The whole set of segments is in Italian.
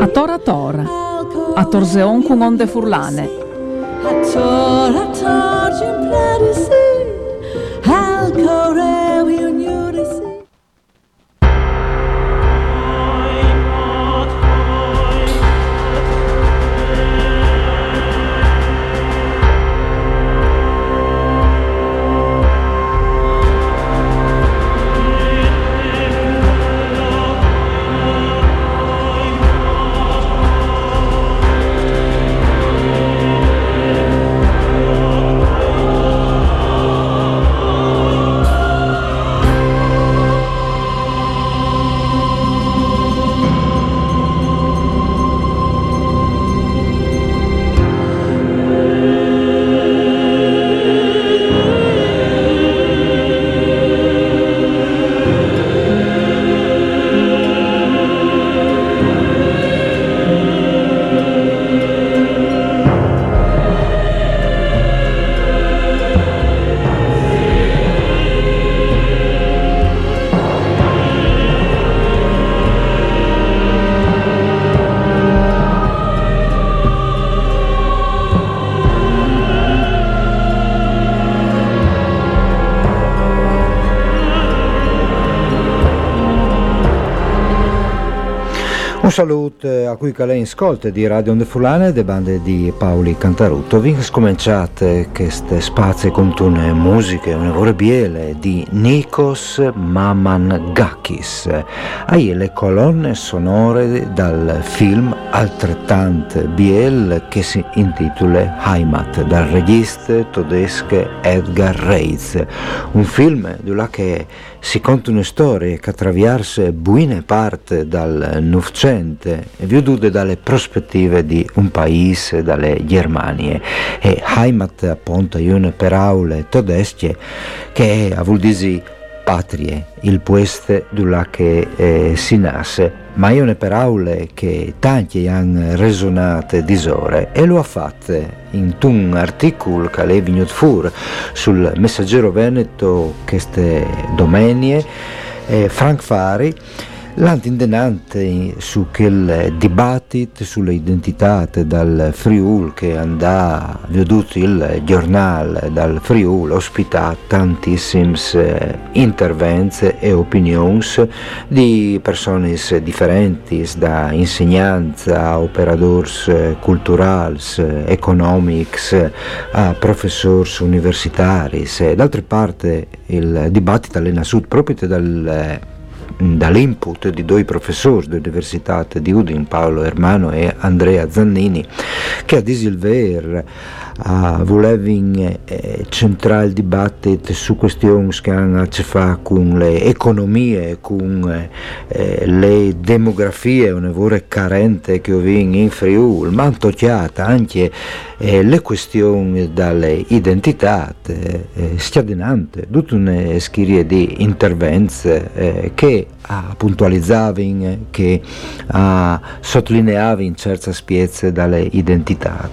A tora tora, a torzeon con onde furlane. A tora tora, Un saluto a cui lei ascolta di Radio Onde Fulane e bande di Paoli Cantarutto. Vi scominciate queste spazie con tune musiche, una vore biele di Nikos Mamangakis. Hai le colonne sonore dal film altrettante biel che si intitola Heimat dal regista tedesco Edgar Reitz. Un film che si conta una storia che attraversa buone parte dal Novecento e veduta dalle prospettive di un paese, dalle Germanie. E Heimat appunto è una paraula tedesche che vuol dire patrie, il pueste dove eh, si nasce, ma è una parola che tanti hanno resonate disore e lo ha fatto in un articolo che è venuto fuori sul Messaggero Veneto queste domenie, eh, Frank Fari L'antindenante su quel dibattito sulle identità dal Friul che andà veduto il giornale dal Friul ospita tantissime eh, intervenze e opinioni di persone differenti da insegnanti a operatori eh, culturali, economics a professori universitari d'altra parte il dibattito è nato proprio dal dall'input di due professori dell'Università di Udin, Paolo Ermano e Andrea Zannini, che a disilver uh, volevano eh, centrare il dibattito su questioni che hanno a che fare con le economie, con eh, le demografie, una vera carente che ho visto in Friuli, ma tocchiata anche eh, le questioni dalle identità, eh, scatenante, tutta una serie di interventi eh, che puntualizzavano, che sottolineavano certe spiezze dalle identità.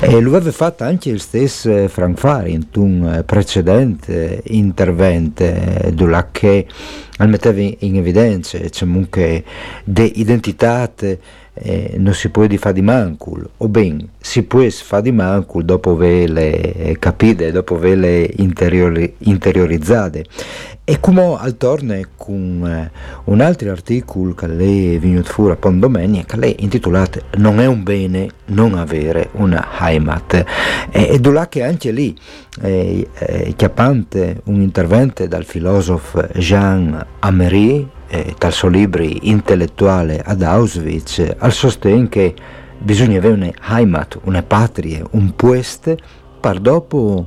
E aveva fatto anche il stesso Frank Fari in un precedente intervento, dove che metteva in evidenza comunque le identità eh, non si può fare di mancul, o ben si può fare di mancul dopo averle capite, dopo averle interiori, interiorizzate. E come al torno con eh, un altro articolo che lei è venuto fuori a Pondomeni, che lei intitolato Non è un bene non avere una Heimat. E, e là che anche lì è, è chiappante un intervento dal filosofo Jean Amery, eh, libro intellettuale ad Auschwitz, al sostegno che bisogna avere una Heimat, una patria, un pueste, per dopo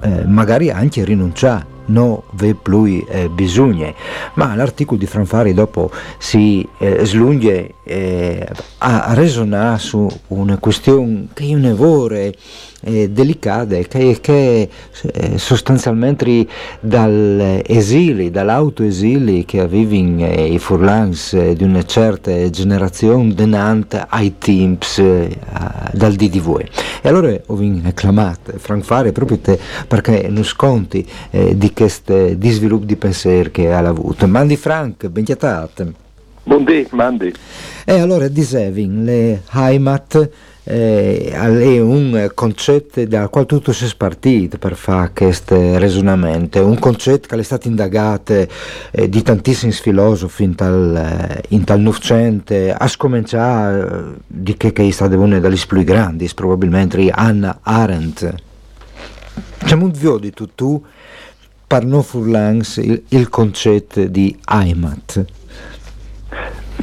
eh, magari anche rinunciare non ve più eh, bisogna. Ma l'articolo di Franfari dopo si eh, slunge eh, a, ragionare su una questione che io ne vorrei eh, delicate che, che eh, sostanzialmente dall'esili, dall'autoesili che vivono eh, i furlans eh, di una certa generazione denante ai teams dal DDV. E allora ho acclamato Frank Fare proprio te, perché non sconti di di sviluppo di pensiero che ha avuto. Mandi Frank, ben chiatate. Buondì, mandi. E allora dicevi, le Heimat eh, è un concetto dal quale tutto si è spartito per fare questo ragionamento, un concetto che è stato indagato eh, di tantissimi filosofi in tal, in tal Novecento, a scominciare eh, di che, che è stata una delle più grandi, probabilmente Anna Arendt. C'è un vio di tutto per non furlans il, il concetto di Heimat.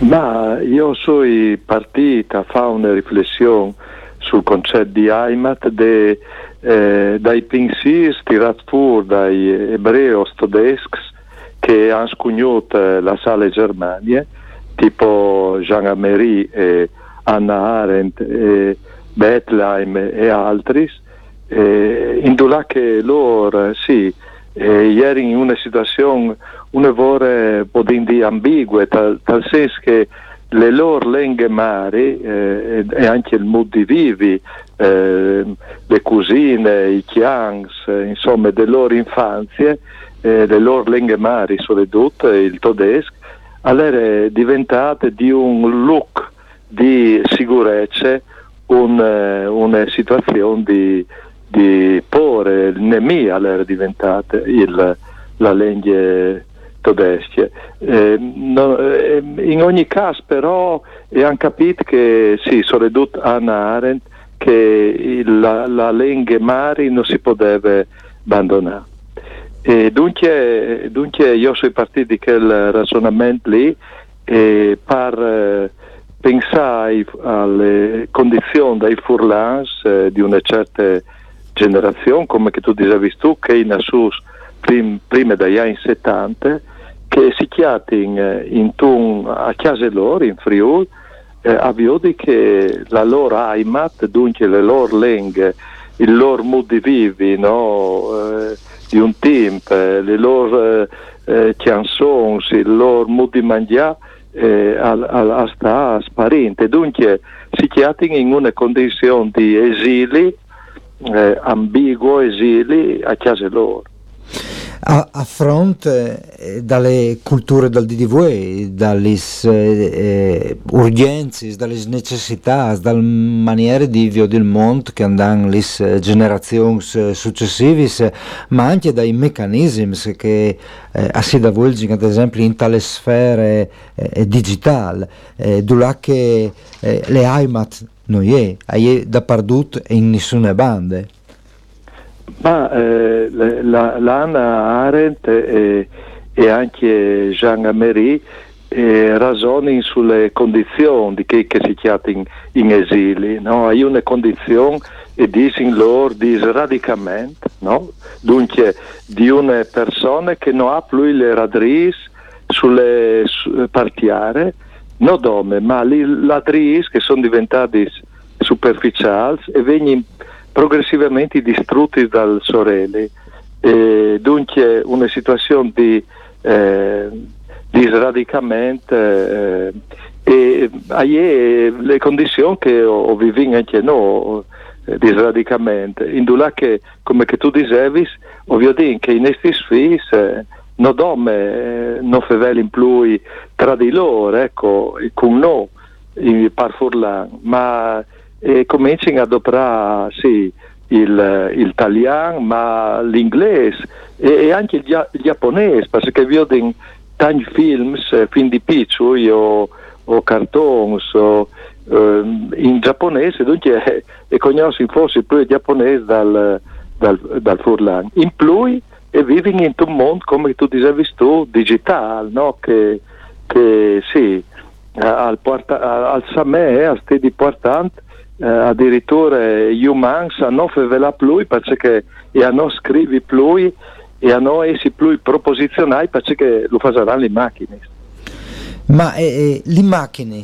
Ma io sono partito a fare una riflessione sul concetto di Heimat de, eh, dai pensieri tirati fuori dai ebrei tedeschi che hanno scugnato la sala Germania, tipo Jean Amery e Anna Arendt e Bethlehem e altri, eh, in che loro sì, eh, ieri in una situazione un'evore podindi ambigue, tal, tal senso che le loro lingue mari eh, e anche il mood di vivi, eh, le cugine, i chians, eh, insomma, delle loro infanzie, eh, le loro lingue mari, soprattutto il tedesco, allora diventate di un look di sicurezza, un, eh, una situazione di, di pore, il nemica allora diventate il, la lingua tedesche. Eh, no, eh, in ogni caso però hanno capito che sì, soprattutto Anna Arendt, che il, la, la lingua mari non si poteva abbandonare. E dunque, dunque io sono partito di quel ragionamento lì e per pensare alle condizioni dei furlans eh, di una certa generazione, come che tu dicevi tu, che in Assus prim, prima dagli anni 70, che si chiatin eh, in tun a casa loro in Friuli eh, avviodi che la loro Heimat, dunque le loro lingue, il loro modo di vivere no? eh, di un tempo, eh, le loro eh, eh, canzoni, il loro modo di mangiare eh, al, al, sta sparente. Dunque si chiatin in una condizione di esili, eh, ambiguo esili a casa loro. A, a fronte eh, dalle culture del DDV, dalle eh, urgenze, dalle necessità, dalle maniere di vivere del mondo che andranno le eh, generazioni eh, successive, ma anche dai meccanismi che eh, si avvolgono, ad esempio, in tale sfere eh, digitali, eh, che eh, le Heimat non è, è da perdut in nessuna banda. Ma eh, la, l'Anna Arendt e, e anche Jean Amery eh, ragionano sulle condizioni di chi che si chiama in, in esili. No? Hai una condizione e dicono loro di sradicamento, no? dunque di una persona che non ha più le radris sulle su, partiare, non dome, ma le ladris che sono diventati superficiali e vengono progressivamente distrutti dal sorelle. E dunque una situazione di, eh, di sradicamento eh, e eh, le condizioni che ho viviamo anche noi eh, di sradicamento, in che, come che tu dicevi, ovviamente che in questi eh, non dome, eh, non fevelin più tra di loro, ecco, con noi, in Parfurlan, ma e cominciano ad adoperare sì, il, italiano, ma l'inglese e, e, anche il, il giapponese, perché vedo tanti film, eh, film di piccoli o, o cartoni o, eh, in giapponese, dunque eh, e conosco forse più il giapponese dal, dal, dal Furlan. In più e vivono in un mondo, come tu dicevi tu, digitale, no? che, che sì, al, porta, al Samè, al stedi portante, eh, addirittura gli umani non fanno più perché non scrivi più e e a noi si più proposizionali perché lo faranno le macchine. Ma eh, eh, le macchine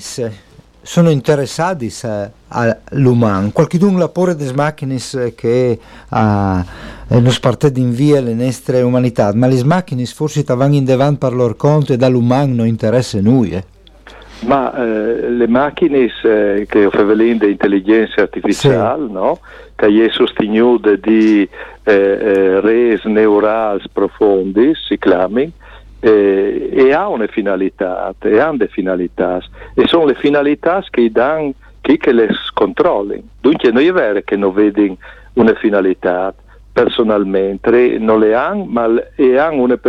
sono interessati all'umano? Qualcuno la porre delle macchine che ha eh, non parte in via le nostre umanità, ma le macchine forse vanno in davanti per loro conto e dall'umano non interessa noi. Eh? Ma eh, le macchine eh, che offrono intelligenza artificiale, sì. no? che è sostenuta di eh, eh, resi neurali profondi, si chiamano, eh, e ha una finalità, e hanno delle finalità, e sono le finalità che danno chi che le controlli. Dunque non è vero che non vedono una finalità, personalmente, non le hanno, ma hanno una,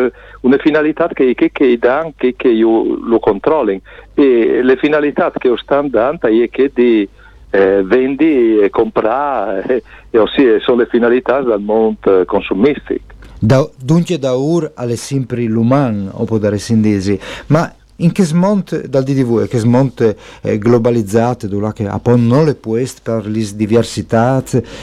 una, finalità che, che, che danno, che, che lo controllino. E le finalità che stanno dando è che di eh, vendi e comprare, eh, ossia sono le finalità del mondo consumistico. Da, dunque da ur alle sempre l'umano, o può dare sindesi, ma in che smonte dal DDV, che smonte eh, globalizzate, dove appunto non le può per le diversità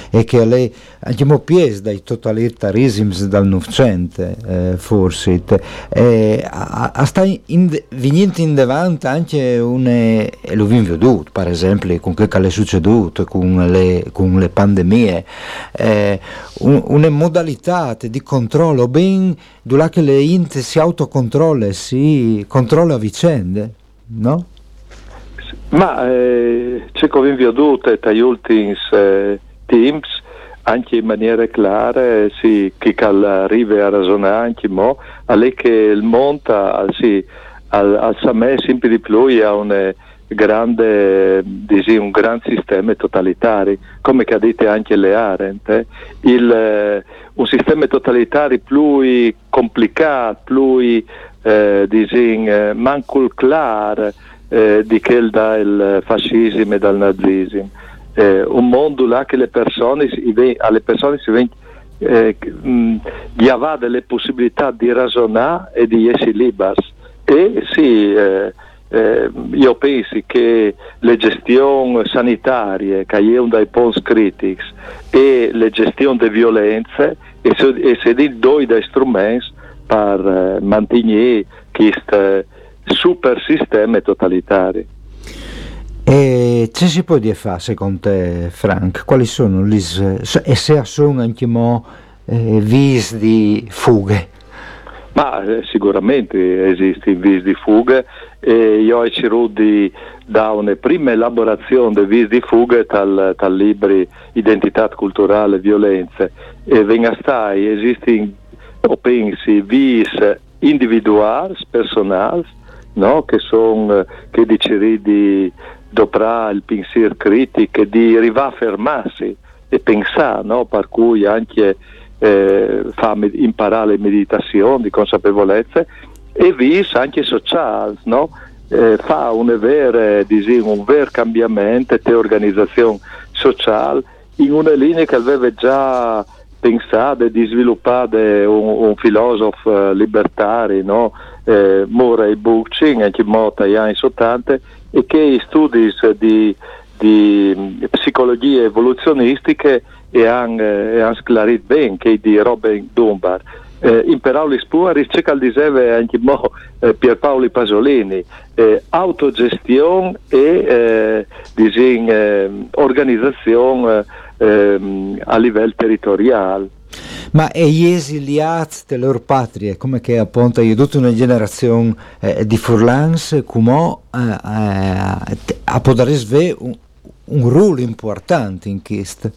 e che lei andiamo pies dai totalitarismi dal Novecento, eh, forse, eh, a, a sta venendo in davanti anche un, e lo abbiamo veduto, per esempio, con che è succeduto, con le, con le pandemie, eh, un, una modalità di controllo ben dove le int si autocontrolla, si controlla vicende, no? Ma eh, c'è come veduto tra gli ultimi eh, teams anche in maniera chiara, sì, chi arriva a ragionare anche mo, è che il mondo sì, al, al Samè sempre di più ha un grande, disi, un gran sistema totalitario, come che ha detto anche le Arendt, eh? Il, eh, un sistema totalitario più complicato, più eh, disi, eh, chiaro eh, di quel dal fascismo e dal nazismo eh, un mondo là che le persone, alle persone si veng, eh, gli aveva delle possibilità di ragionare e di essere liberi. E sì, eh, eh, io penso che le gestioni sanitarie, che è un dei post critics, e le gestioni delle violenze, e, e se di due dei strumenti per eh, mantenere questo super sistema totalitario. E che si può dire fare secondo te, Frank? Quali sono le e se sono anche mo eh, vis di fughe? Ma eh, sicuramente esistono vis di fughe e io ho ceruto da una prima elaborazione di vis di fughe dal, dal libro Identità culturale e violenze e venga stai esistono o pensi vis individuali, personali, no? che sono che dicevi di dovrà il pensiero critico di arrivare a fermarsi e pensare, no? per cui anche eh, fa med- imparare le meditazioni di consapevolezza e vis anche sociale, no? eh, fa un vero, un vero cambiamento di organizzazione sociale in una linea che aveva già pensato di sviluppare un, un filosofo libertario, no? eh, Murray Bookchin, anche morto negli anni 80, e che i studi di, di psicologia evoluzionistica hanno sclarito bene, che di Robin Dunbar. Eh, in parole spure c'è che diceva anche mo, eh, Pierpaoli Pasolini, eh, autogestione e eh, disin, eh, organizzazione ehm, a livello territoriale. Ma e gli esiliati delle loro patrie, come che appunto è tutta una generazione eh, di furlans, come eh, eh, a poter avere un, un, ruolo importante in questo?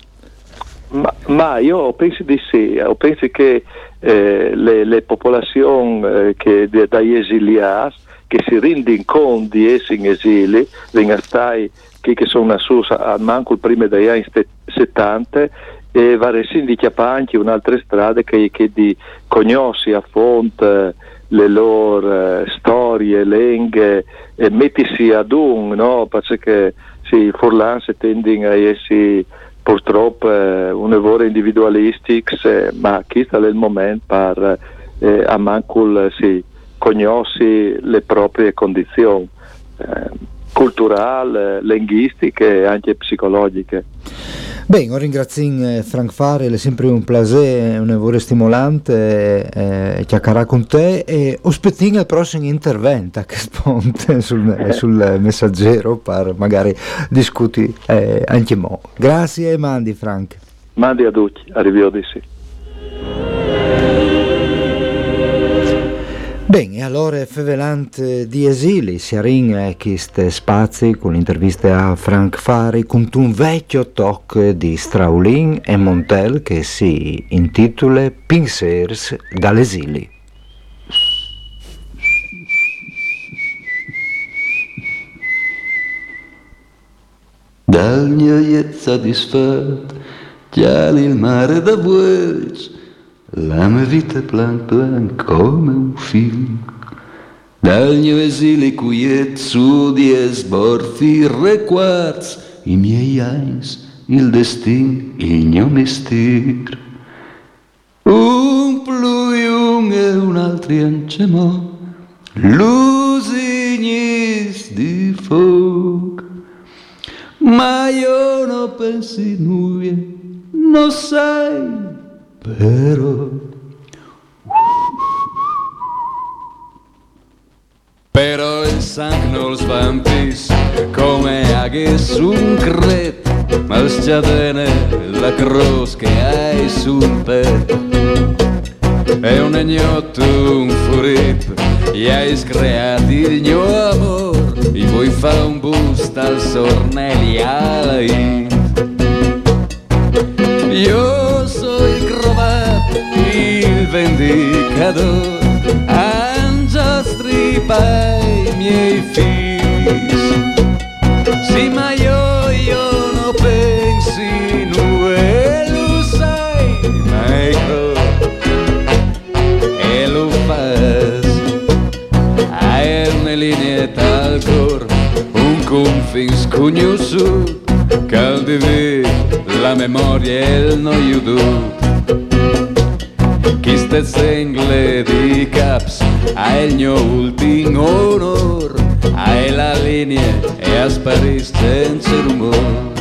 Ma, ma, io penso di sì, io penso che eh, le, le, popolazioni eh, che, esiliati che si rendono conto di essere in esilio, vengono stati che, che sono su a manco prima degli anni 70 e varesi di anche un'altra strada che, che di conosci a fonte le loro eh, storie, lingue e mettisi ad un, no? perché sì, forlanze tendono a essere purtroppo eh, un lavoro individualistico, eh, ma questo è il momento per eh, a manco sì, conosci le proprie condizioni. Eh, culturali, linguistiche e anche psicologiche. Bene, ringrazio eh, Frank Farrell, è sempre un piacere, un lavoro stimolante eh, chiacchierare con te e aspettiamo il prossimo intervento che sponte sul, sul messaggero per magari discuti eh, anche mo. Grazie e mandi Frank. Mandi a tutti, arrivederci. Bene, allora Fevelant di esili si arringa questi spazi con l'intervista a Frank Fari con un vecchio talk di Straulin e Montel che si intitola Pinsers dall'esili. Dal mio soddisfatto, chiali il mare da vuelci, la mia vita plan plan come un film. Dal mio esilio quiet su dies borfi requarts, i miei eins, il destin, il mio mestier. Un pluiung e un altro ancemo, lusignis di fuoco. Ma io non pensi nulla, non sai però però il sangue svampis come aghes un cret ma scatene la croce che hai sul petto. È un agnotto un furetto e hai screati il mio amore e vuoi fare un busto al sornelli ai io Angia stripa i miei figli Sì ma io, io non pensi nue lo sai Maestro E lo fas. Hai una linea tal cor Un confin scugnoso Caldi la memoria e il noiudo sengle di caps a il mio ultimo onor Hai la linea e a senza rumore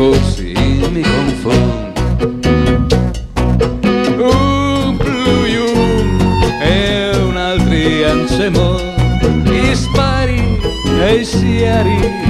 forse mi confondo un pluyum e un altri ancemo gli spari e si arrivo